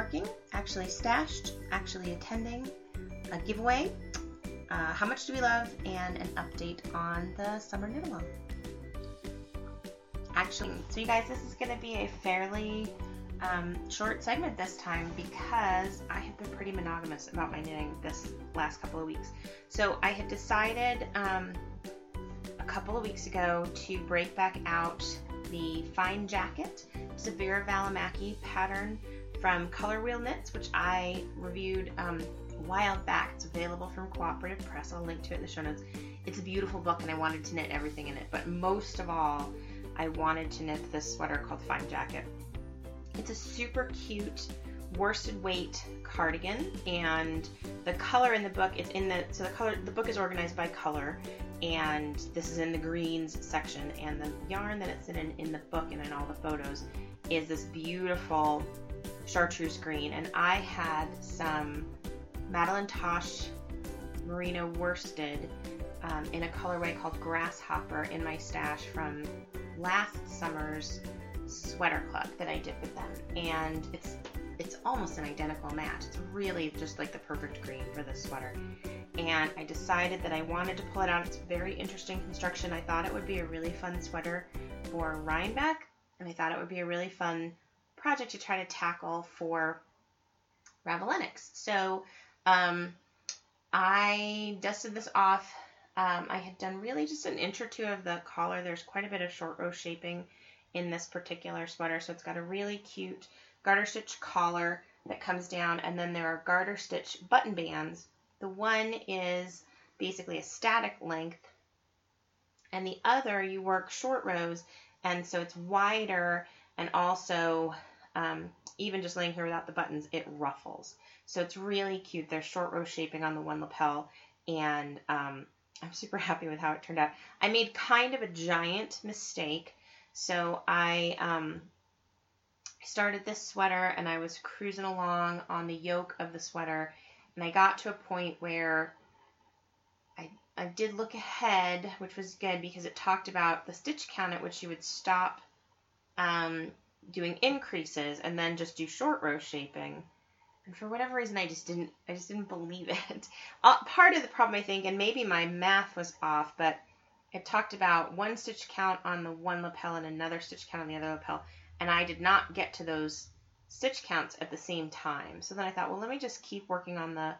working, actually stashed, actually attending, a giveaway, uh, how much do we love, and an update on the summer knit along. Actually, so you guys, this is going to be a fairly um, short segment this time because I have been pretty monogamous about my knitting this last couple of weeks. So I had decided um, a couple of weeks ago to break back out the Fine Jacket. It's a Veera Välimäki pattern from Color Wheel Knits, which I reviewed um, a while back. It's available from Cooperative Press. I'll link to it in the show notes. It's a beautiful book, and I wanted to knit everything in it. But most of all, I wanted to knit this sweater called Fine Jacket. It's a super cute worsted weight cardigan and the color in the book it's in the so the color the book is organized by color and this is in the greens section and the yarn that it's in in the book and in all the photos is this beautiful chartreuse green and I had some Madelinetosh merino worsted um, in a colorway called grasshopper in my stash from last summer's sweater club that I did with them, and it's it's almost an identical match. It's really just like the perfect green for this sweater. And I decided that I wanted to pull it out. It's very interesting construction. I thought it would be a really fun sweater for Rhinebeck, and I thought it would be a really fun project to try to tackle for Ravellenics. So um, I dusted this off. Um, I had done really just an inch or two of the collar. There's quite a bit of short row shaping in this particular sweater. So it's got a really cute garter stitch collar that comes down and then there are garter stitch button bands. The one is basically a static length and the other you work short rows and so it's wider and also um, even just laying here without the buttons it ruffles. So it's really cute. There's short row shaping on the one lapel and um, I'm super happy with how it turned out. I made kind of a giant mistake. So I um, started this sweater and I was cruising along on the yoke of the sweater and I got to a point where I, I did look ahead, which was good because it talked about the stitch count at which you would stop um, doing increases and then just do short row shaping. And for whatever reason, I just didn't, I just didn't believe it. Uh, part of the problem, I think, and maybe my math was off, but it talked about one stitch count on the one lapel and another stitch count on the other lapel, and I did not get to those stitch counts at the same time. So then I thought, well, let me just keep working on the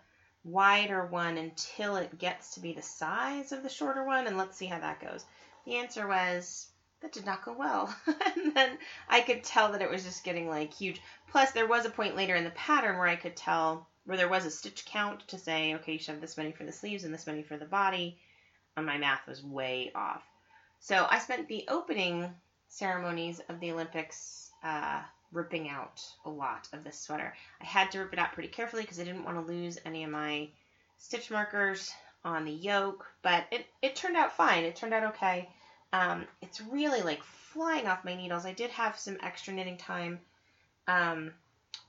wider one until it gets to be the size of the shorter one, and let's see how that goes. The answer was that did not go well. and then I could tell that it was just getting like huge. Plus, there was a point later in the pattern where I could tell where there was a stitch count to say, okay, you should have this many for the sleeves and this many for the body and my math was way off. So I spent the opening ceremonies of the Olympics uh, ripping out a lot of this sweater. I had to rip it out pretty carefully because I didn't want to lose any of my stitch markers on the yoke, but it, it turned out fine. It turned out okay. Um, it's really like flying off my needles. I did have some extra knitting time. Um,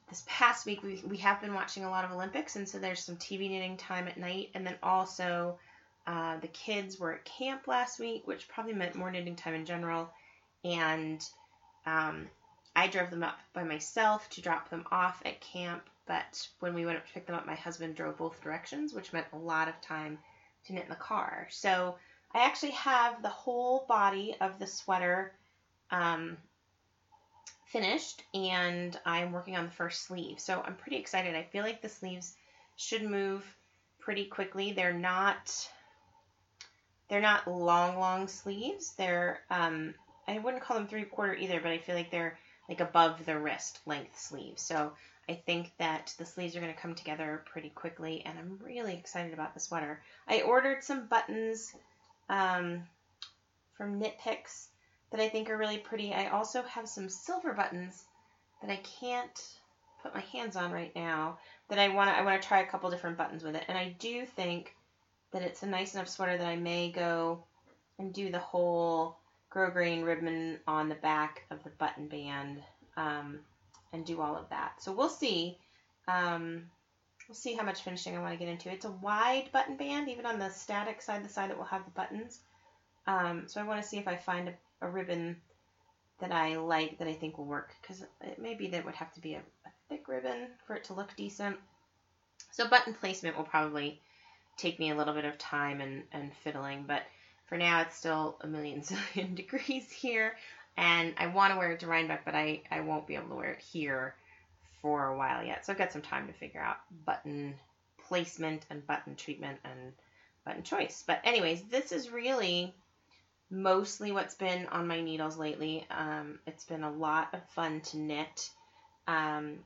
this past week, we, we have been watching a lot of Olympics, and so there's some TV knitting time at night, and then also uh, the kids were at camp last week, which probably meant more knitting time in general. And um, I drove them up by myself to drop them off at camp. But when we went up to pick them up, my husband drove both directions, which meant a lot of time to knit in the car. So I actually have the whole body of the sweater um, finished, and I'm working on the first sleeve. So I'm pretty excited. I feel like the sleeves should move pretty quickly. They're not they're not long, long sleeves. They're, um, I wouldn't call them three quarter either, but I feel like they're like above the wrist length sleeves. So I think that the sleeves are going to come together pretty quickly, and I'm really excited about the sweater. I ordered some buttons um, from Knit Picks that I think are really pretty. I also have some silver buttons that I can't put my hands on right now that I want to I want to try a couple different buttons with it. And I do think that it's a nice enough sweater that I may go and do the whole grosgrain ribbon on the back of the button band um, and do all of that. So we'll see. Um, we'll see how much finishing I want to get into. It's a wide button band, even on the static side, the side that will have the buttons. Um, so I want to see if I find a, a, ribbon that I like that I think will work because it may be that it would have to be a, a thick ribbon for it to look decent. So button placement will probably take me a little bit of time and, and fiddling, but for now it's still a million zillion degrees here. And I want to wear it to Rhinebeck, but I, I won't be able to wear it here for a while yet. So I've got some time to figure out button placement and button treatment and button choice. But anyways, this is really mostly what's been on my needles lately. Um, it's been a lot of fun to knit. Um,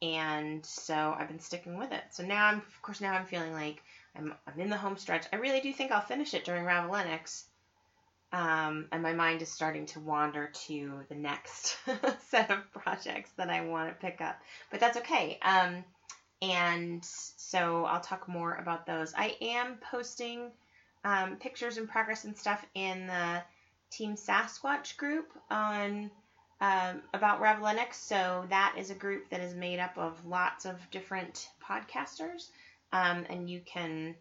and so I've been sticking with it. So now I'm, of course, now I'm feeling like I'm, I'm in the home stretch. I really do think I'll finish it during Ravellenics. Um, and my mind is starting to wander to the next set of projects that I want to pick up. But that's okay. Um, and so I'll talk more about those. I am posting um, pictures and progress and stuff in the Team Sasquatch group on um, about Ravellenics. So that is a group that is made up of lots of different podcasters, um, and you can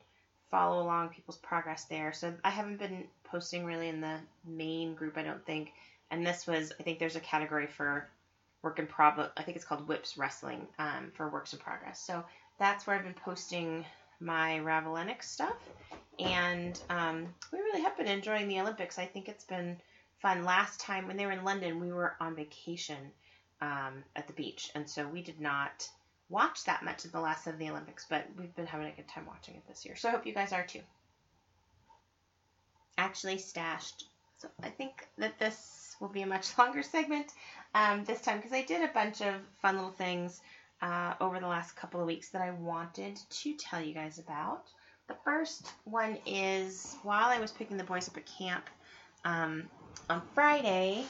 follow along people's progress there. So I haven't been posting really in the main group, I don't think. And this was, I think there's a category for work in progress. I think it's called WIPs Wrestling um, for works in progress. So that's where I've been posting my Ravellenic stuff. And um, we really have been enjoying the Olympics. I think it's been fun. Last time when they were in London, we were on vacation um, at the beach. And so we did not watch that much of the last of the Olympics, but we've been having a good time watching it this year. So I hope you guys are too. Actually stashed. So I think that this will be a much longer segment um, this time because I did a bunch of fun little things uh, over the last couple of weeks that I wanted to tell you guys about. The first one is while I was picking the boys up at camp um, on Friday,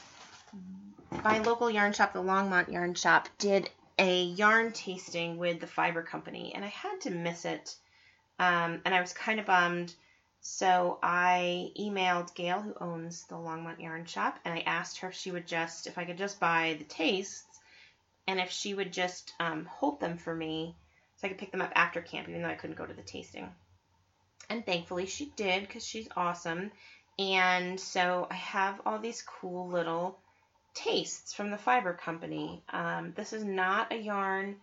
my local yarn shop, the Longmont Yarn Shop, did a yarn tasting with the Fiber Company, and I had to miss it. Um, and I was kind of bummed. So I emailed Gail, who owns the Longmont Yarn Shop, and I asked her if she would just, if I could just buy the tastes, and if she would just um, hold them for me so I could pick them up after camp, even though I couldn't go to the tasting. And thankfully she did because she's awesome. And so I have all these cool little tastes from the Fiber Company. Um, this is not a yarn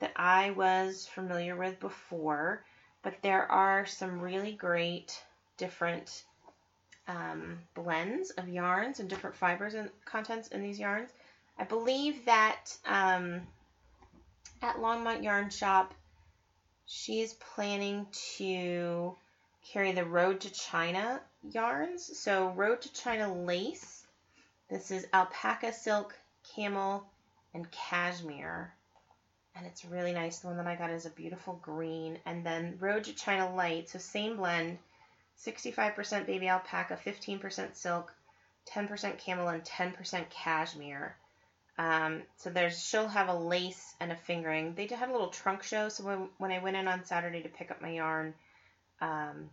that I was familiar with before, but there are some really great different um, blends of yarns and different fibers and contents in these yarns. I believe that um, at Longmont Yarn Shop, she is planning to carry the Road to China yarns. So Road to China lace this is alpaca silk, camel, and cashmere. And it's really nice. The one that I got is a beautiful green. And then Road to China Light. So same blend. 65% baby alpaca, 15% silk, 10% camel, and 10% cashmere. Um, so there's she'll have a lace and a fingering. They did have a little trunk show. So when, when I went in on Saturday to pick up my yarn, um,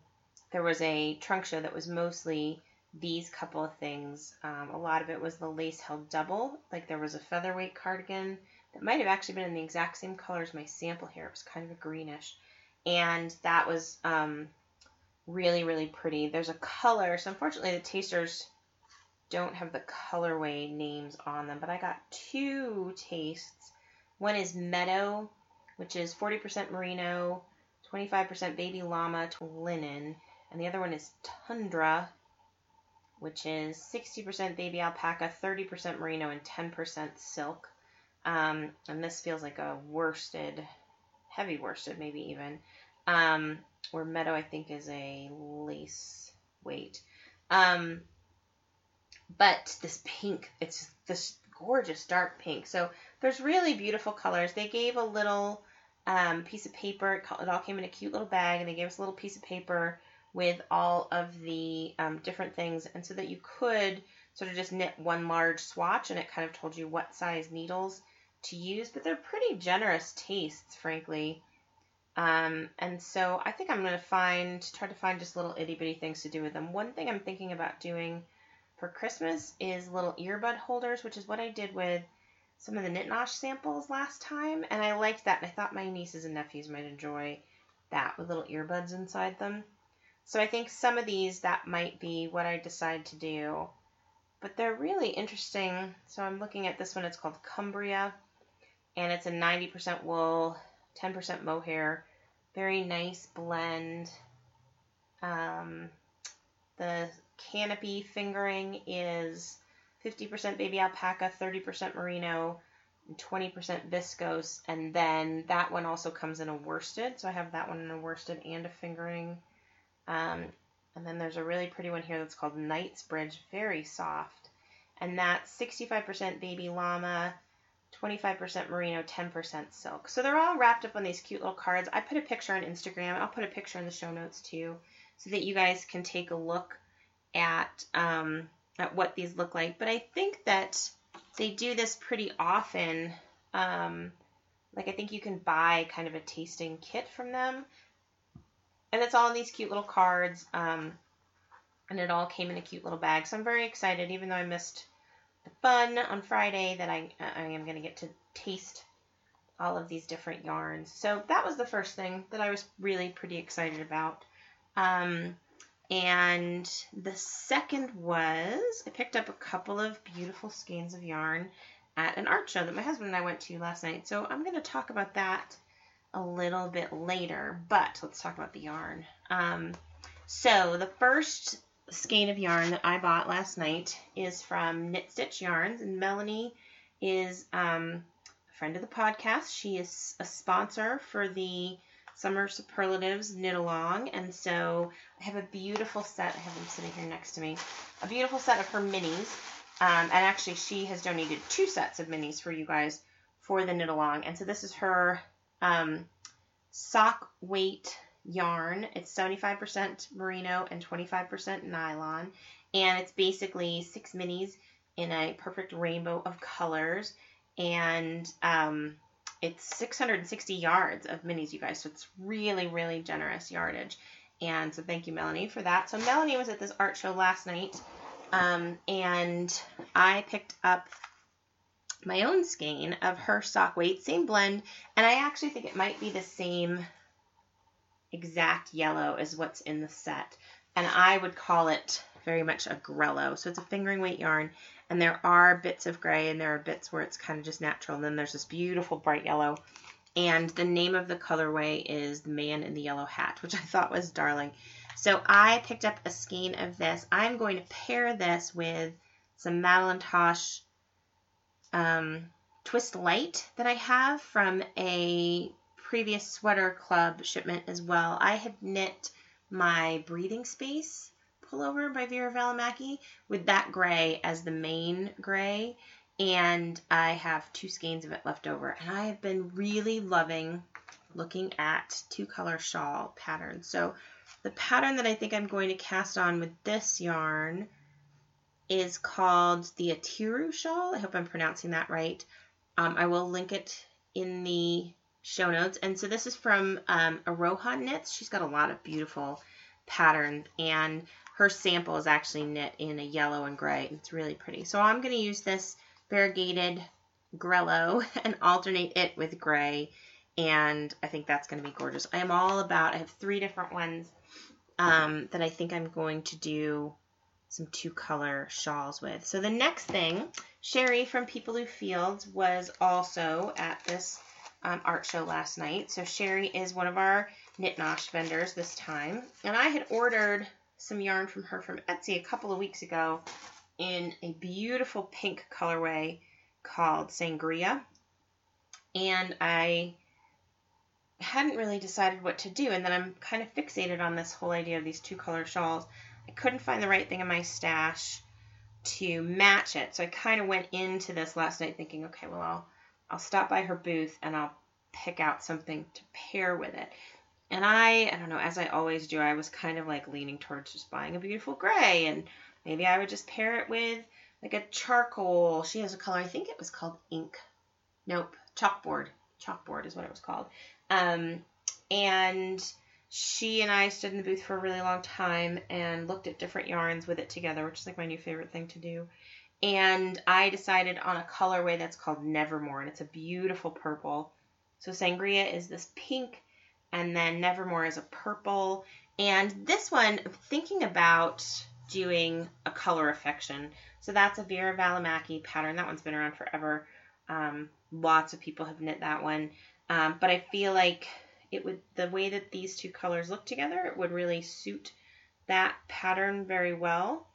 there was a trunk show that was mostly these couple of things. Um, a lot of it was the lace held double, like there was a featherweight cardigan that might have actually been in the exact same color as my sample here. It was kind of a greenish, and that was um, really really pretty. There's a color, so unfortunately the tasters don't have the colorway names on them, but I got two tastes. One is Meadow, which is 40% merino, 25% baby llama to linen, and the other one is Tundra, which is 60% baby alpaca, 30% merino, and 10% silk. Um, and this feels like a worsted, heavy worsted, maybe even. Um, where meadow, I think, is a lace weight. Um, but this pink, it's this gorgeous dark pink. So there's really beautiful colors. They gave a little um, piece of paper. It all came in a cute little bag, and they gave us a little piece of paper with all of the um, different things, and so that you could sort of just knit one large swatch, and it kind of told you what size needles to use. But they're pretty generous tastes, frankly. Um, and so I think I'm going to find, try to find just little itty bitty things to do with them. One thing I'm thinking about doing for Christmas is little earbud holders, which is what I did with some of the Knit Nosh samples last time. And I liked that. And I thought my nieces and nephews might enjoy that with little earbuds inside them. So I think some of these, that might be what I decide to do. But they're really interesting. So I'm looking at this one. It's called Cumbria. And it's a 90% wool, 10% mohair. Very nice blend. Um, the canopy fingering is 50% baby alpaca, 30% merino, and 20% viscose. And then that one also comes in a worsted. So I have that one in a worsted and a fingering. Um, and then there's a really pretty one here that's called Knightsbridge, very soft. And that's 65% baby llama, 25% merino, 10% silk. So they're all wrapped up on these cute little cards. I put a picture on Instagram. I'll put a picture in the show notes too so that you guys can take a look at um, at what these look like. But I think that they do this pretty often. Um, like I think you can buy kind of a tasting kit from them, and it's all in these cute little cards. Um, and it all came in a cute little bag. So I'm very excited, even though I missed fun on Friday, that I I am going to get to taste all of these different yarns. So that was the first thing that I was really pretty excited about. Um, and the second was I picked up a couple of beautiful skeins of yarn at an art show that my husband and I went to last night. So I'm going to talk about that a little bit later, but let's talk about the yarn. Um, so the first skein of yarn that I bought last night is from Knit Stitch Yarns, and Melanie is um, a friend of the podcast. She is a sponsor for the Summer Superlatives knit along. And so I have a beautiful set. I have them sitting here next to me. A beautiful set of her minis. Um, and actually, she has donated two sets of minis for you guys for the knit along. And so this is her um, sock weight yarn. It's 75% merino and 25% nylon. And it's basically six minis in a perfect rainbow of colors. And um, it's 660 yards of minis, you guys. So it's really, really generous yardage. And so thank you, Melanie, for that. So Melanie was at this art show last night, um, and I picked up my own skein of her sock weight, same blend, and I actually think it might be the same exact yellow is what's in the set. And I would call it very much a grello. So it's a fingering weight yarn, and there are bits of gray and there are bits where it's kind of just natural. And then there's this beautiful bright yellow. And the name of the colorway is The Man in the Yellow Hat, which I thought was darling. So I picked up a skein of this. I'm going to pair this with some Madelinetosh um, Twist Light that I have from a previous sweater club shipment as well. I have knit my breathing space pullover by Veera Välimäki with that gray as the main gray. And I have two skeins of it left over. And I have been really loving looking at two color shawl patterns. So the pattern that I think I'm going to cast on with this yarn is called the Atiru shawl. I hope I'm pronouncing that right. Um, I will link it in the show notes. And so this is from um, Aroha Knits. She's got a lot of beautiful patterns. And her sample is actually knit in a yellow and gray. It's really pretty. So I'm going to use this variegated grello and alternate it with gray. And I think that's going to be gorgeous. I am all about, I have three different ones um, that I think I'm going to do some two color shawls with. So the next thing, Sherry from People Who Fields was also at this um, art show last night. So Sherry is one of our Knit Nosh vendors this time. And I had ordered some yarn from her from Etsy a couple of weeks ago in a beautiful pink colorway called Sangria. And I hadn't really decided what to do. And then I'm kind of fixated on this whole idea of these two color shawls. I couldn't find the right thing in my stash to match it. So I kind of went into this last night thinking, okay, well, I'll, I'll stop by her booth and I'll pick out something to pair with it. And I, I don't know, as I always do, I was kind of like leaning towards just buying a beautiful gray and maybe I would just pair it with like a charcoal. She has a color, I think it was called ink. Nope, chalkboard. Chalkboard is what it was called. Um, and she and I stood in the booth for a really long time and looked at different yarns with it together, which is like my new favorite thing to do. And I decided on a colorway that's called Nevermore, and it's a beautiful purple. So Sangria is this pink and then Nevermore is a purple. And this one, I'm thinking about doing a color affection. So that's a Veera Välimäki pattern. That one's been around forever. Um, lots of people have knit that one. Um, but I feel like it would the way that these two colors look together, it would really suit that pattern very well.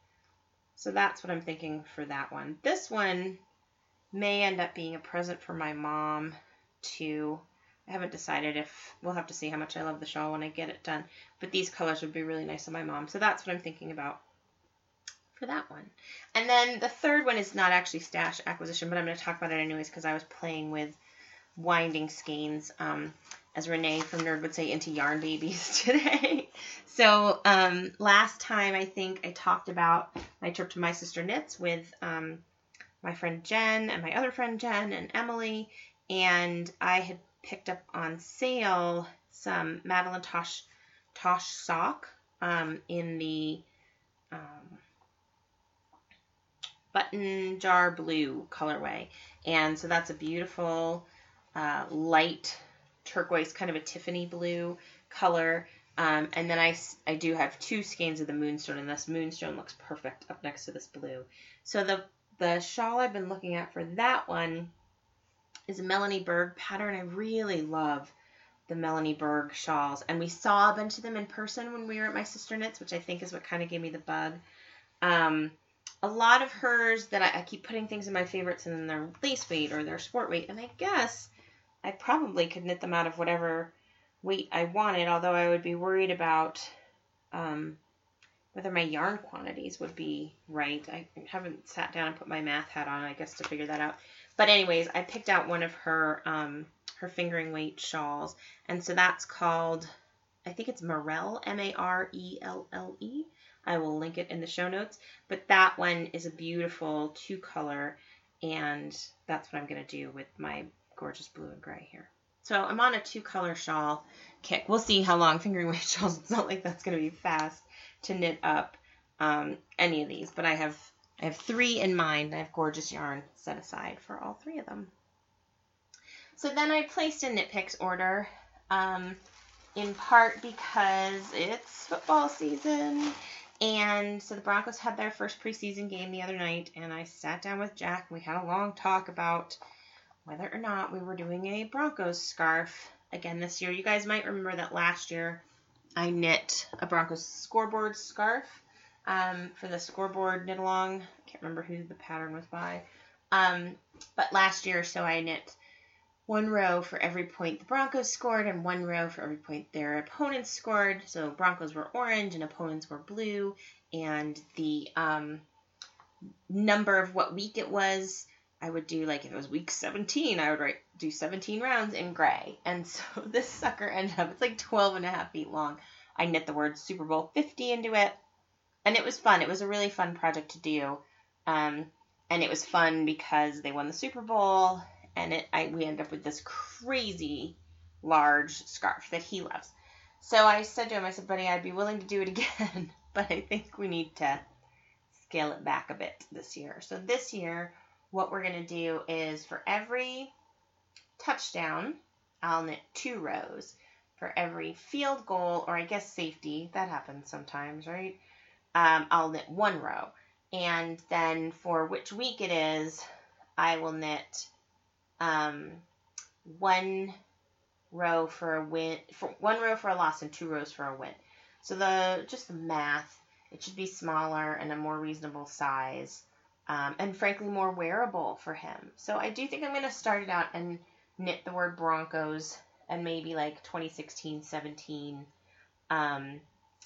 So that's what I'm thinking for that one. This one may end up being a present for my mom too. I haven't decided if we'll have to see how much I love the shawl when I get it done. But these colors would be really nice on my mom. So that's what I'm thinking about for that one. And then the third one is not actually stash acquisition, but I'm going to talk about it anyways because I was playing with winding skeins, um, as Renee from Nerd would say, into yarn babies today. So um, last time I think I talked about my trip to my sister knits with um, my friend Jen and my other friend Jen and Emily, and I had picked up on sale some Madelinetosh Tosh sock um, in the um, button jar blue colorway. And so that's a beautiful uh, light turquoise, kind of a Tiffany blue color. Um, and then I, I do have two skeins of the moonstone, and this moonstone looks perfect up next to this blue. So the, the shawl I've been looking at for that one is a Melanie Berg pattern. I really love the Melanie Berg shawls. And we saw a bunch of them in person when we were at my sister knits, which I think is what kind of gave me the bug. Um, a lot of hers that I, I, keep putting things in my favorites and then they're lace weight or they're sport weight. And I guess I probably could knit them out of whatever weight I wanted, although I would be worried about um, whether my yarn quantities would be right. I haven't sat down and put my math hat on, I guess, to figure that out. But anyways, I picked out one of her um, her fingering weight shawls, and so that's called, I think it's Marelle, M-A-R-E-L-L-E. I will link it in the show notes. But that one is a beautiful two color, and that's what I'm going to do with my gorgeous blue and gray here. So I'm on a two color shawl kick. We'll see how long fingering weight shawls. It's not like that's going to be fast to knit up um, any of these, but I have I have three in mind. I have gorgeous yarn set aside for all three of them. So then I placed a Knit Picks order, um, in part because it's football season. And so the Broncos had their first preseason game the other night, and I sat down with Jack and we had a long talk about whether or not we were doing a Broncos scarf again this year. You guys might remember that last year I knit a Broncos scoreboard scarf um, for the scoreboard knit along. I can't remember who the pattern was by. Um, but last year, so I knit one row for every point the Broncos scored and one row for every point their opponents scored. So Broncos were orange and opponents were blue, and the um, number of what week it was, I would do like if it was week 17, I would write do 17 rounds in gray. And so this sucker ended up it's like 12 and a half feet long. I knit the word Super Bowl 50 into it and it was fun. It was a really fun project to do. Um, and it was fun because they won the Super Bowl, and it I, we ended up with this crazy large scarf that he loves. So I said to him, I said, buddy, I'd be willing to do it again, but I think we need to scale it back a bit this year. So this year, what we're going to do is for every touchdown, I'll knit two rows. For every field goal, or I guess safety, that happens sometimes, right? um, I'll knit one row. And then for which week it is, I will knit um, one row for a win, for one row for a loss and two rows for a win. So the just the math, it should be smaller and a more reasonable size, um, and frankly more wearable for him. So I do think I'm going to start it out and knit the word Broncos and maybe like 2016, 17. Um,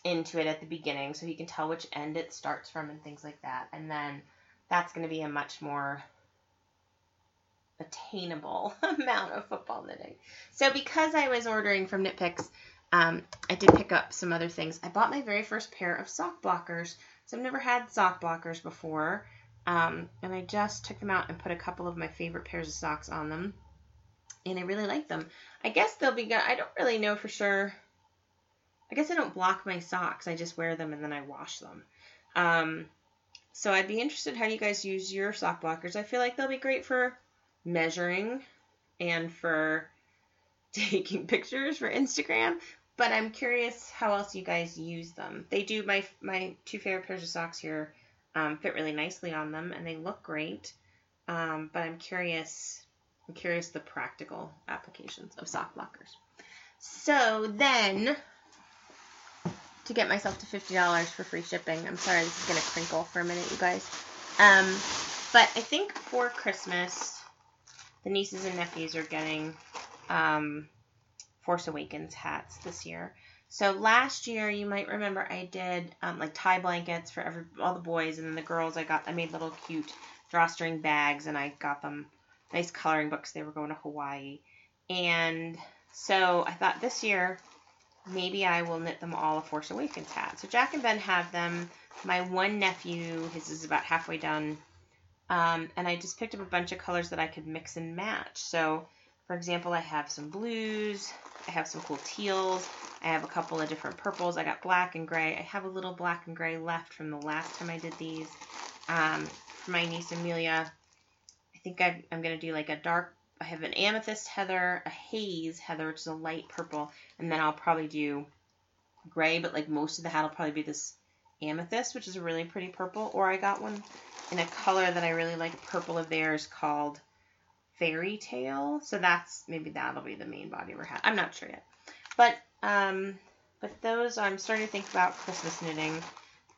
into it at the beginning so he can tell which end it starts from and things like that. And then that's going to be a much more attainable amount of football knitting. So because I was ordering from Knit Picks, um, I did pick up some other things. I bought my very first pair of sock blockers. So I've never had sock blockers before. Um, and I just took them out and put a couple of my favorite pairs of socks on them. And I really like them. I guess they'll be good. I don't really know for sure I guess I don't block my socks. I just wear them and then I wash them. Um, so I'd be interested how you guys use your sock blockers. I feel like they'll be great for measuring and for taking pictures for Instagram. But I'm curious how else you guys use them. They do my my two favorite pairs of socks here um, fit really nicely on them and they look great. Um, but I'm curious I'm curious the practical applications of sock blockers. So then, to get myself to $50 for free shipping, I'm sorry, this is to crinkle for a minute, you guys. Um, but I think for Christmas, the nieces and nephews are getting um, Force Awakens hats this year. So last year, you might remember I did um, like tie blankets for every all the boys, and then the girls I got I made little cute drawstring bags, and I got them nice coloring books. They were going to Hawaii, and so I thought this year maybe I will knit them all a Force Awakens hat. So Jack and Ben have them. My one nephew, his is about halfway done, um, and I just picked up a bunch of colors that I could mix and match. So, for example, I have some blues, I have some cool teals, I have a couple of different purples. I got black and gray. I have a little black and gray left from the last time I did these. Um, for my niece Amelia, I think i am going to do like a dark I have an amethyst heather, a haze heather, which is a light purple, and then I'll probably do gray, but like most of the hat will probably be this amethyst, which is a really pretty purple. Or I got one in a color that I really like, purple of theirs, called Fairy Tale. So that's maybe that'll be the main body of her hat. I'm not sure yet, but um, but those I'm starting to think about Christmas knitting.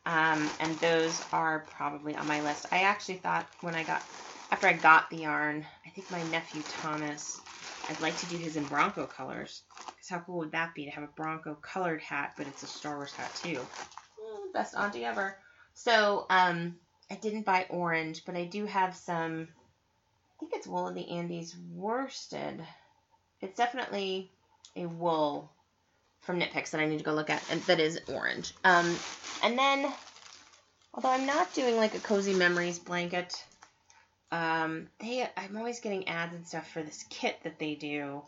Um, and those are probably on my list. I actually thought when I got after I got the yarn, I think my nephew Thomas, I'd like to do his in Bronco colors. Because how cool would that be to have a Bronco colored hat, but it's a Star Wars hat too? Mm, best auntie ever. So um, I didn't buy orange, but I do have some. Think it's wool of the Andes worsted. It's definitely a wool from Knit Picks that I need to go look at, and that is orange. Um, and then, although I'm not doing like a cozy memories blanket, um, they I'm always getting ads and stuff for this kit that they do,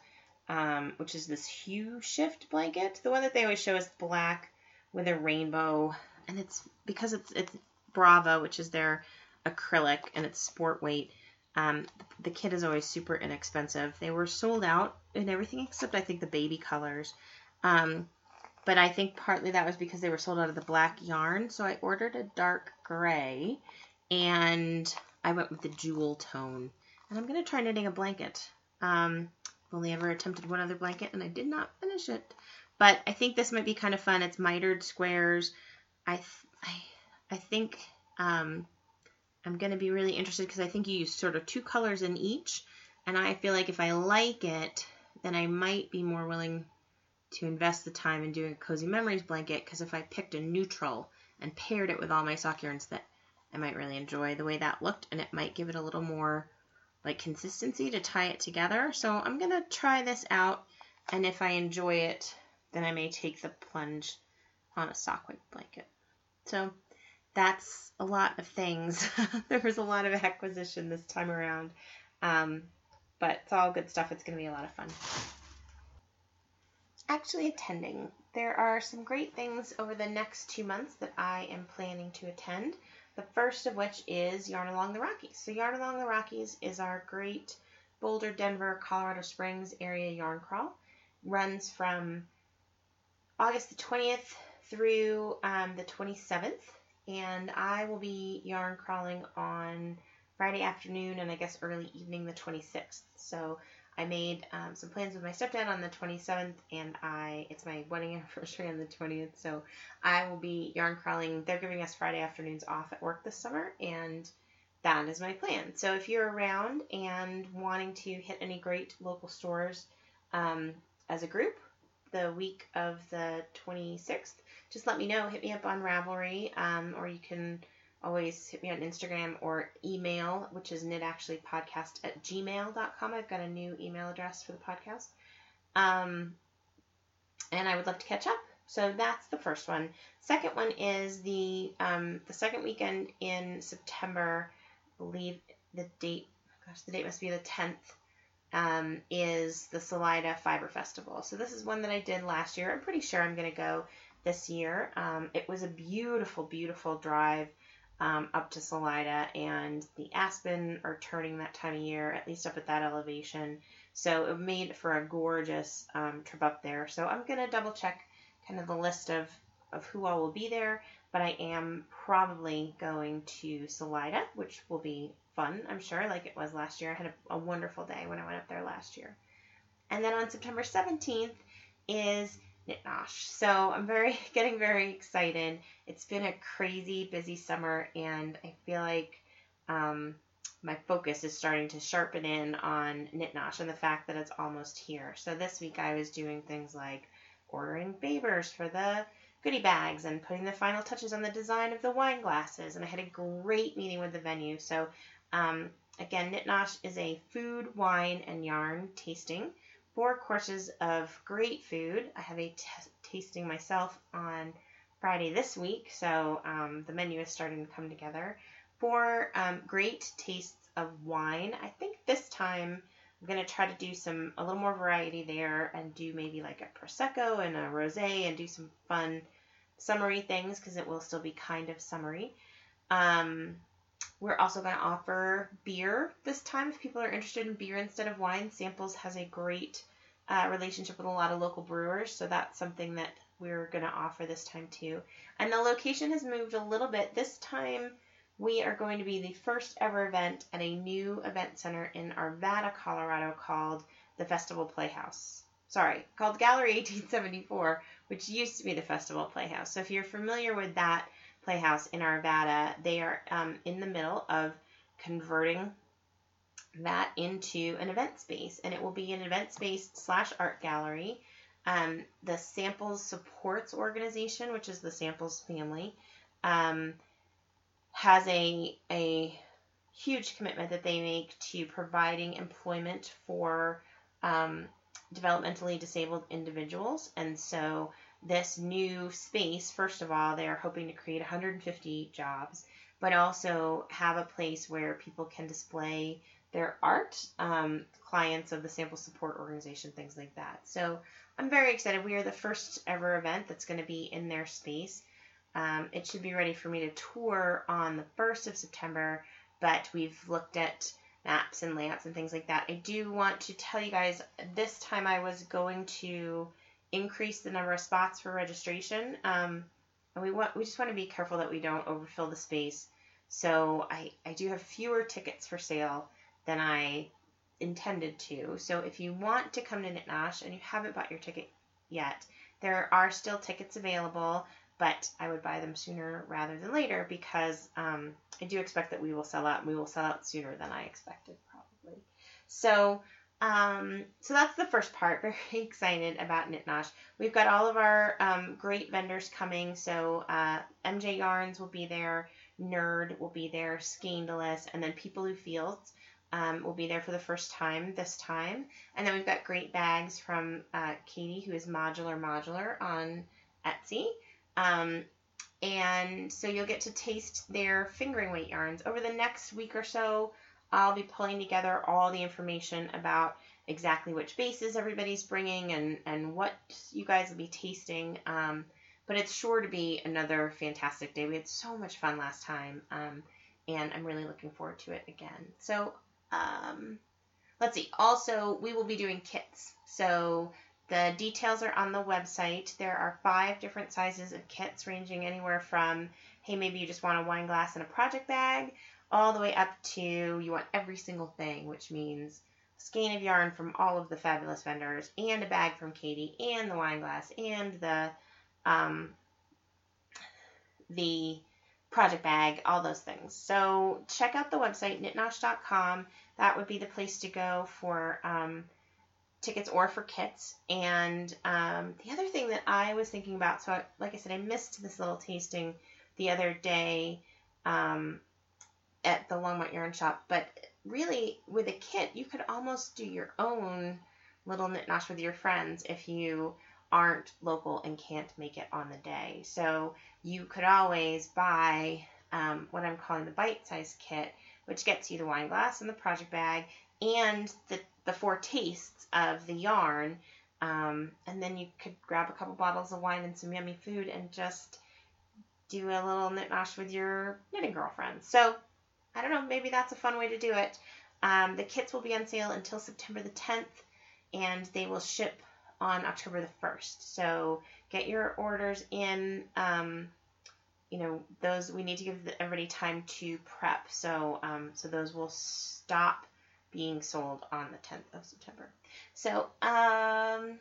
um, which is this hue shift blanket. The one that they always show is black with a rainbow, and it's because it's it's Brava, which is their acrylic, and it's sport weight. Um, the kit is always super inexpensive. They were sold out in everything except I think the baby colors. Um, but I think partly that was because they were sold out of the black yarn. So I ordered a dark gray and I went with the jewel tone. And I'm going to try knitting a blanket. Um, I've only ever attempted one other blanket and I did not finish it. But I think this might be kind of fun. It's mitered squares. I, I, I think um, I'm going to be really interested because I think you use sort of two colors in each. And I feel like if I like it, then I might be more willing to invest the time in doing a cozy memories blanket because if I picked a neutral and paired it with all my sock yarns that I might really enjoy the way that looked and it might give it a little more like consistency to tie it together. So I'm going to try this out and if I enjoy it, then I may take the plunge on a sock weight blanket. So that's a lot of things. there was a lot of acquisition this time around. Um, but it's all good stuff. It's going to be a lot of fun. Actually attending. There are some great things over the next two months that I am planning to attend. The first of which is Yarn Along the Rockies. So Yarn Along the Rockies is our great Boulder, Denver, Colorado Springs area yarn crawl. Runs from August the 20th through um, the 27th. And I will be yarn crawling on Friday afternoon and I guess early evening the 26th. So I made um, some plans with my stepdad on the 27th, and I it's my wedding anniversary on the 20th, so I will be yarn crawling. They're giving us Friday afternoons off at work this summer, and that is my plan. So if you're around and wanting to hit any great local stores um, as a group the week of the 26th, just let me know. Hit me up on Ravelry, um, or you can always hit me on Instagram or email, which is knitactuallypodcast at gmail.com. I've got a new email address for the podcast. Um, and I would love to catch up. So that's the first one. Second one is the um, the second weekend in September. I believe the date. Gosh, the date must be the 10th. Um, is the Salida Fiber Festival. So this is one that I did last year. I'm pretty sure I'm going to go this year. Um, it was a beautiful, beautiful drive um, up to Salida, and the aspen are turning that time of year, at least up at that elevation. So it made for a gorgeous um, trip up there. So I'm going to double check kind of the list of, of who all will be there, but I am probably going to Salida, which will be fun, I'm sure, like it was last year. I had a, a wonderful day when I went up there last year. And then on September 17th is Knit Nosh. So I'm very getting very excited. It's been a crazy busy summer, and I feel like um, my focus is starting to sharpen in on Knit Nosh and the fact that it's almost here. So this week I was doing things like ordering favors for the goodie bags and putting the final touches on the design of the wine glasses. And I had a great meeting with the venue. So um, again, Knit Nosh is a food, wine, and yarn tasting. Four courses of great food. I have a t- tasting myself on Friday this week, so um, the menu is starting to come together. Four um, great tastes of wine. I think this time I'm going to try to do some a little more variety there and do maybe like a prosecco and a rosé and do some fun summery things because it will still be kind of summery. Um, we're also going to offer beer this time if people are interested in beer instead of wine. Samples has a great uh, relationship with a lot of local brewers, so that's something that we're going to offer this time too. And the location has moved a little bit. This time we are going to be the first ever event at a new event center in Arvada, Colorado called the Festival Playhouse. Sorry, called Gallery 1874, which used to be the Festival Playhouse. So if you're familiar with that playhouse in Arvada, they are um, in the middle of converting that into an event space, and it will be an event space slash art gallery. Um, the Samples Supports Organization, which is the Samples family, um, has a a huge commitment that they make to providing employment for um, developmentally disabled individuals, and so this new space, first of all, they are hoping to create 150 jobs, but also have a place where people can display their art, um, clients of the sample support organization, things like that. So I'm very excited. We are the first ever event that's going to be in their space. Um, it should be ready for me to tour on the 1st of September, but we've looked at maps and layouts and things like that. I do want to tell you guys this time I was going to increase the number of spots for registration. Um, and we want we just want to be careful that we don't overfill the space. So I, I do have fewer tickets for sale than I intended to. So if you want to come to Knit Nosh and you haven't bought your ticket yet, there are still tickets available, but I would buy them sooner rather than later because um, I do expect that we will sell out. We will sell out sooner than I expected, probably. So um, so that's the first part. Very excited about Knit Nosh. We've got all of our um, great vendors coming. So uh, MJ Yarns will be there, Nerd will be there, Scandalous, and then People Who Fields um, will be there for the first time this time. And then we've got great bags from uh, Katie, who is Modular Modular on Etsy. Um, and so you'll get to taste their fingering weight yarns over the next week or so. I'll be pulling together all the information about exactly which bases everybody's bringing and, and what you guys will be tasting. Um, but it's sure to be another fantastic day. We had so much fun last time, um, and I'm really looking forward to it again. So, um, let's see. Also, we will be doing kits. So, the details are on the website. There are five different sizes of kits, ranging anywhere from hey, maybe you just want a wine glass and a project bag, all the way up to you want every single thing, which means a skein of yarn from all of the fabulous vendors, and a bag from Katie, and the wine glass, and the um, the project bag, all those things. So check out the website knitnosh.com. That would be the place to go for um, tickets or for kits. And um, the other thing that I was thinking about, so I, like I said, I missed this little tasting the other day. Um, at the Longmont Yarn Shop. But really, with a kit, you could almost do your own little knit nosh with your friends if you aren't local and can't make it on the day. So you could always buy um, what I'm calling the bite-sized kit, which gets you the wine glass and the project bag and the, the four tastes of the yarn. Um, and then you could grab a couple bottles of wine and some yummy food and just do a little knit nosh with your knitting girlfriends. So I don't know, maybe that's a fun way to do it. Um, the kits will be on sale until September the 10th, and they will ship on October the 1st. So get your orders in, um, you know, those we need to give everybody time to prep. So, um, so those will stop being sold on the 10th of September. So, um,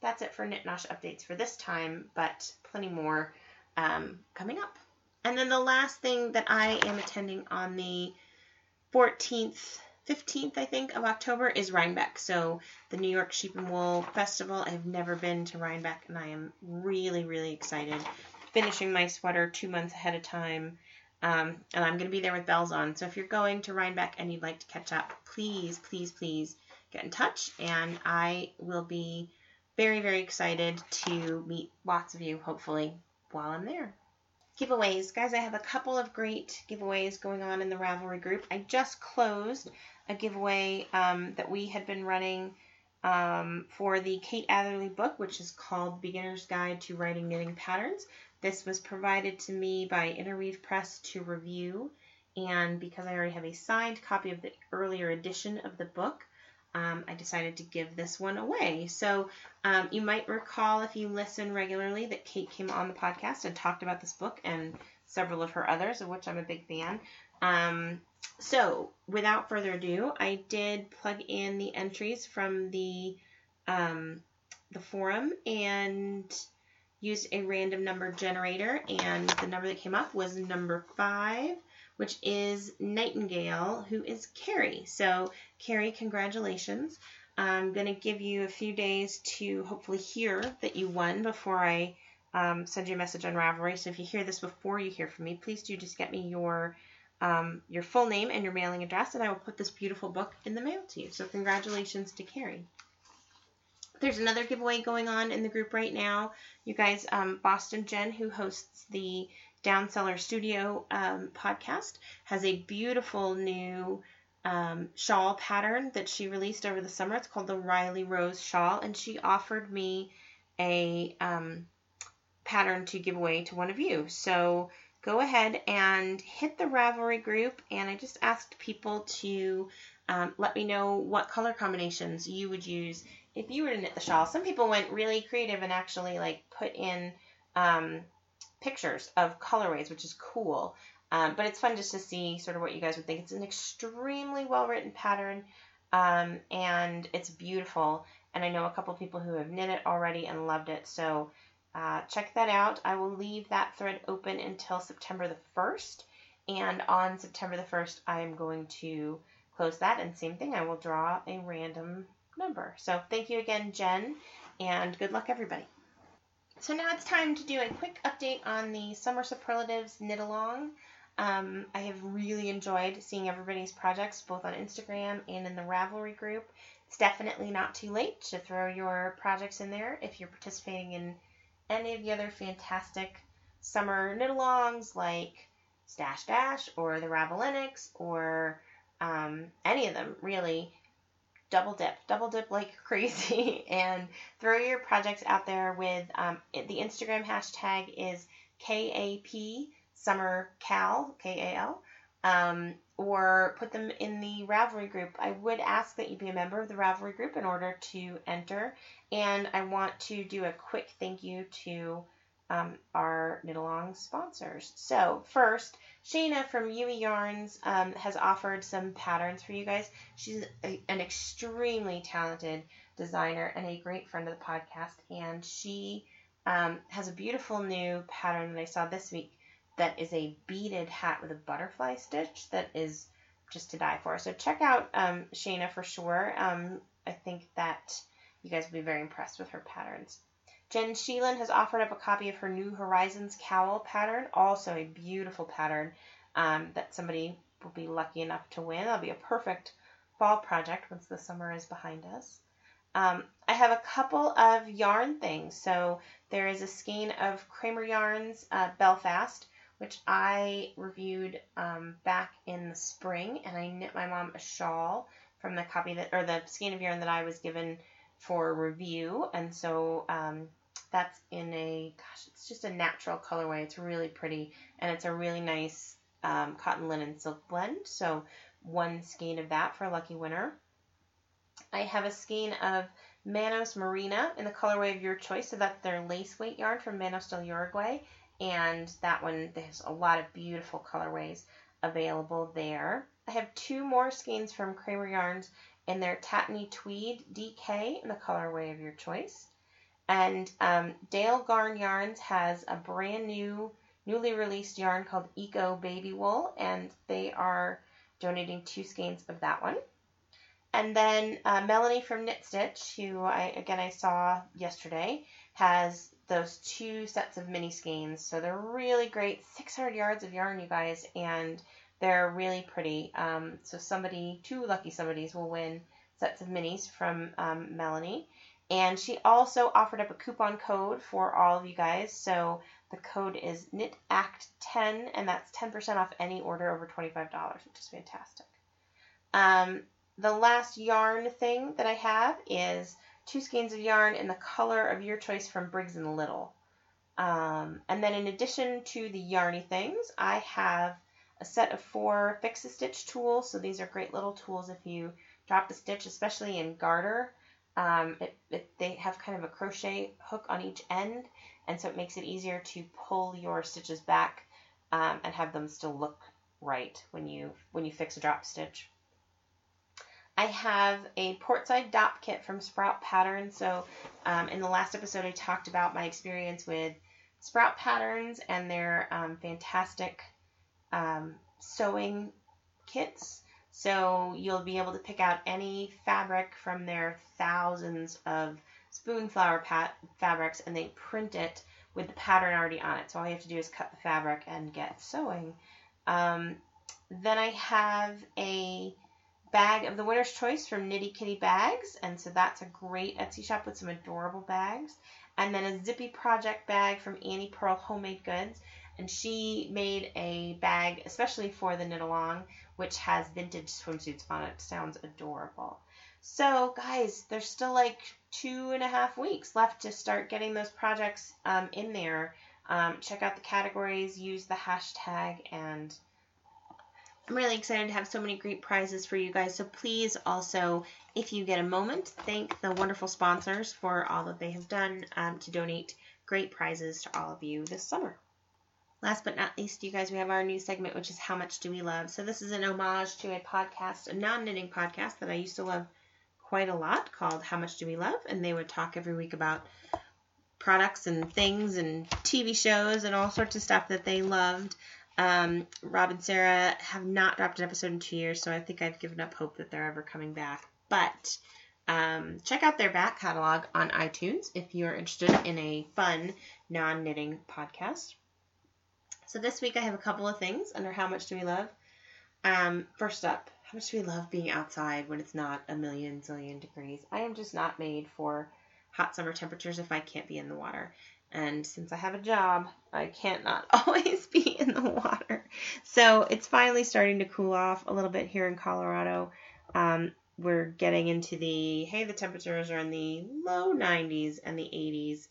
that's it for Knit Nosh updates for this time, but plenty more um, coming up. And then the last thing that I am attending on the 14th, 15th, I think, of October is Rhinebeck. So the New York Sheep and Wool Festival. I've never been to Rhinebeck, and I am really, really excited. Finishing my sweater two months ahead of time. Um, and I'm going to be there with bells on. So if you're going to Rhinebeck and you'd like to catch up, please, please, please get in touch. And I will be very, very excited to meet lots of you, hopefully, while I'm there. Giveaways. Guys, I have a couple of great giveaways going on in the Ravelry group. I just closed a giveaway um, that we had been running um, for the Kate Atherley book, which is called Beginner's Guide to Writing Knitting Patterns. This was provided to me by Interweave Press to review, and because I already have a signed copy of the earlier edition of the book, um, I decided to give this one away. So um, you might recall if you listen regularly that Kate came on the podcast and talked about this book and several of her others, of which I'm a big fan. Um, so without further ado, I did plug in the entries from the um, the forum and used a random number generator, and the number that came up was number five which is Nightingale, who is Carrie. So, Carrie, congratulations. I'm going to give you a few days to hopefully hear that you won before I um, send you a message on Ravelry. So, if you hear this before you hear from me, please do just get me your um, your full name and your mailing address, and I will put this beautiful book in the mail to you. So, congratulations to Carrie. There's another giveaway going on in the group right now. You guys, um, Boston Jen, who hosts the Down Cellar Studio um, podcast has a beautiful new um, shawl pattern that she released over the summer. It's called the Riley Rose Shawl, and she offered me a um, pattern to give away to one of you. So go ahead and hit the Ravelry group, and I just asked people to um, let me know what color combinations you would use if you were to knit the shawl. Some people went really creative and actually like put in um, pictures of colorways, which is cool. Um, but it's fun just to see sort of what you guys would think. It's an extremely well written pattern um, and it's beautiful. And I know a couple people who have knit it already and loved it. So uh, check that out. I will leave that thread open until September the 1st. And on September the 1st, I am going to close that. And same thing, I will draw a random number. So thank you again, Jen, and good luck, everybody. So now it's time to do a quick update on the Summer Superlatives Knit Along. Um, I have really enjoyed seeing everybody's projects both on Instagram and in the Ravelry group. It's definitely not too late to throw your projects in there if you're participating in any of the other fantastic summer knit alongs like Stash Dash or the Ravellenics or um, any of them really double dip, double dip like crazy, and throw your projects out there with um, the Instagram hashtag is KAP Summer Cal K A L, um, or put them in the Ravelry group. I would ask that you be a member of the Ravelry group in order to enter, and I want to do a quick thank you to um, our knit along sponsors. So first, Shayna from Yui Yarns um, has offered some patterns for you guys. She's a, an extremely talented designer and a great friend of the podcast, and she um, has a beautiful new pattern that I saw this week that is a beaded hat with a butterfly stitch that is just to die for. So check out um, Shayna for sure. Um, I think that you guys will be very impressed with her patterns. Jen Sheelan has offered up a copy of her New Horizons cowl pattern, also a beautiful pattern um, that somebody will be lucky enough to win. That'll be a perfect fall project once the summer is behind us. Um, I have a couple of yarn things. So there is a skein of Kraemer Yarns uh, Belfast, which I reviewed um, back in the spring, and I knit my mom a shawl from the copy that or the skein of yarn that I was given for review, and so um, that's in a, gosh, it's just a natural colorway. It's really pretty and it's a really nice um, cotton linen silk blend. So one skein of that for a lucky winner. I have a skein of Manos Marina in the colorway of your choice. So that's their lace weight yarn from Manos del Uruguay. and that one, there's a lot of beautiful colorways available there. I have two more skeins from Kraemer Yarns in their Tatamy Tweed DK in the colorway of your choice. And um, Dale Garn Yarns has a brand new, newly released yarn called Eco Baby Wool, and they are donating two skeins of that one. And then uh, Melanie from Knit Stitch, who I again I saw yesterday, has those two sets of mini skeins. So they're really great, 600 yards of yarn, you guys, and they're really pretty. Um, so somebody, two lucky somebodies will win sets of minis from um, Melanie. And she also offered up a coupon code for all of you guys. So the code is KNITACT10, and that's 10% off any order over $25, which is fantastic. Um, the last yarn thing that I have is two skeins of yarn in the color of your choice from Briggs & Little. Um, and then in addition to the yarny things, I have a set of four fix-a-stitch tools. So these are great little tools if you drop a stitch, especially in garter. Um, it, it, they have kind of a crochet hook on each end, and so it makes it easier to pull your stitches back um, and have them still look right when you when you fix a drop stitch. I have a portside Dopp kit from Sprout Patterns. So um, in the last episode, I talked about my experience with Sprout Patterns and their um, fantastic um, sewing kits. So you'll be able to pick out any fabric from their thousands of spoonflower pat- fabrics and they print it with the pattern already on it. So all you have to do is cut the fabric and get sewing. Um, then I have a bag of the winner's choice from Nitty Kitty Bags, and so that's a great Etsy shop with some adorable bags. And then a Zippy Project bag from Annie Pearl Homemade Goods, and she made a bag especially for the knit along, which has vintage swimsuits on it. Sounds adorable. So, guys, there's still like two and a half weeks left to start getting those projects um, in there. Um, check out the categories, use the hashtag, and I'm really excited to have so many great prizes for you guys. So please also, if you get a moment, thank the wonderful sponsors for all that they have done um, to donate great prizes to all of you this summer. Last but not least, you guys, we have our new segment, which is How Much Do We Love? So this is an homage to a podcast, a non-knitting podcast that I used to love quite a lot called How Much Do We Love? And they would talk every week about products and things and TV shows and all sorts of stuff that they loved. Um, Rob and Sarah have not dropped an episode in two years, so I think I've given up hope that they're ever coming back. But um, check out their back catalog on iTunes if you're interested in a fun non knitting podcast. So this week I have a couple of things under How Much Do We Love? Um, first up, how much do we love being outside when it's not a million zillion degrees? I am just not made for hot summer temperatures if I can't be in the water. And since I have a job, I can't not always be in the water. So it's finally starting to cool off a little bit here in Colorado. Um, we're getting into the, hey, the temperatures are in the low 90s and the 80s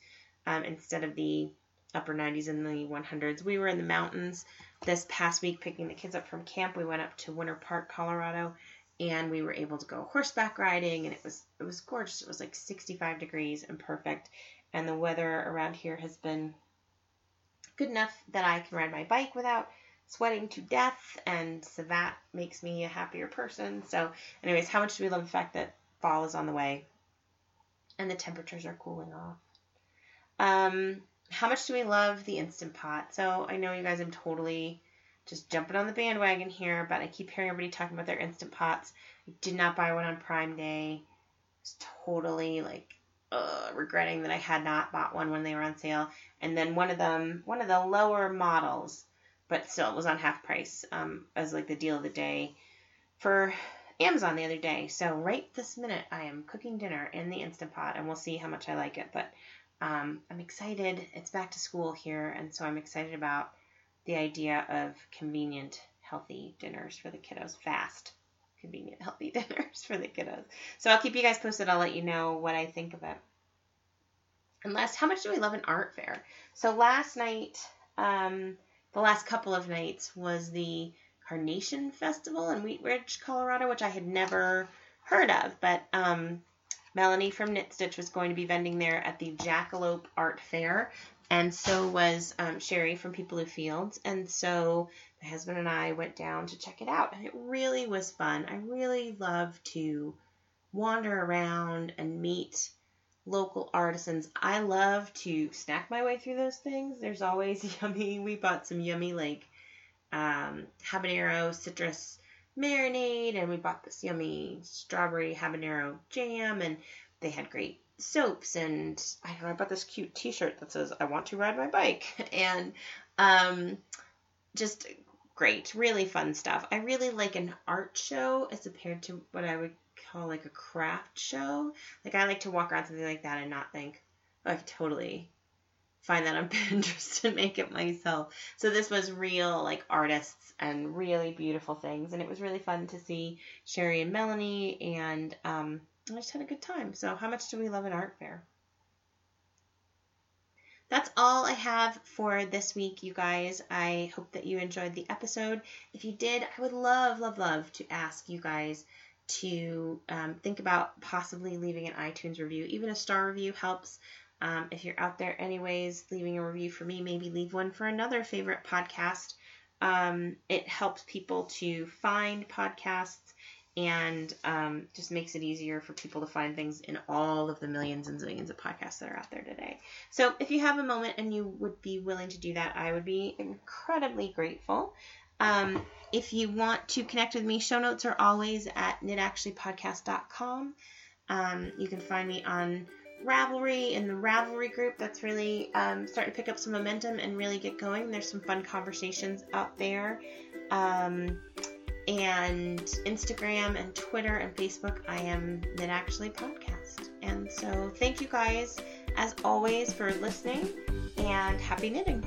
um, instead of the upper 90s and the 100s. We were in the mountains this past week picking the kids up from camp. We went up to Winter Park, Colorado, and we were able to go horseback riding and it was it was gorgeous. It was like 65 degrees and perfect and the weather around here has been good enough that I can ride my bike without sweating to death, and so that makes me a happier person. So, anyways, how much do we love the fact that fall is on the way and the temperatures are cooling off? Um, how much do we love the Instant Pot? So, I know you guys, I'm totally just jumping on the bandwagon here, but I keep hearing everybody talking about their Instant Pots. I did not buy one on Prime Day. It's totally like uh, regretting that I had not bought one when they were on sale. And then one of them, one of the lower models, but still it was on half price um, as like the deal of the day for Amazon the other day. So right this minute, I am cooking dinner in the Instant Pot, and we'll see how much I like it. But um, I'm excited. It's back to school here, and so I'm excited about the idea of convenient, healthy dinners for the kiddos. Fast, convenient, healthy dinners for the kiddos. So I'll keep you guys posted. I'll let you know what I think of it. And last, how much do we love an art fair? So last night, um, the last couple of nights was the Carnation Festival in Wheat Ridge, Colorado, which I had never heard of. But um, Melanie from Knit Stitch was going to be vending there at the Jackalope Art Fair. and so was um, Sherry from People Who Fields. And so my husband and I went down to check it out, and it really was fun. I really love to wander around and meet local artisans. I love to snack my way through those things. There's always yummy. We bought some yummy like um, habanero citrus marinade, and we bought this yummy strawberry habanero jam, and they had great soaps and I don't know, I bought this cute t-shirt that says I want to ride my bike and um just great, really fun stuff. I really like an art show as compared to what I would call like a craft show. Like I like to walk around something like that and not think, oh, I totally find that on Pinterest and make it myself. So this was real like artists and really beautiful things, and it was really fun to see Sherry and Melanie, and um, I just had a good time. So how much do we love an art fair? That's all I have for this week, you guys. I hope that you enjoyed the episode. If you did, I would love, love, love to ask you guys to um, think about possibly leaving an iTunes review. Even a star review helps. Um, if you're out there, anyways, leaving a review for me, maybe leave one for another favorite podcast. Um, it helps people to find podcasts and um, just makes it easier for people to find things in all of the millions and zillions of podcasts that are out there today. So if you have a moment and you would be willing to do that, I would be incredibly grateful. Um, if you want to connect with me, show notes are always at knitactuallypodcast.com. Um, you can find me on Ravelry in the Ravelry group. That's really um, starting to pick up some momentum and really get going. There's some fun conversations out there. Um, and Instagram and Twitter and Facebook, I am Knit Actually Podcast. And so thank you guys, as always, for listening and happy knitting.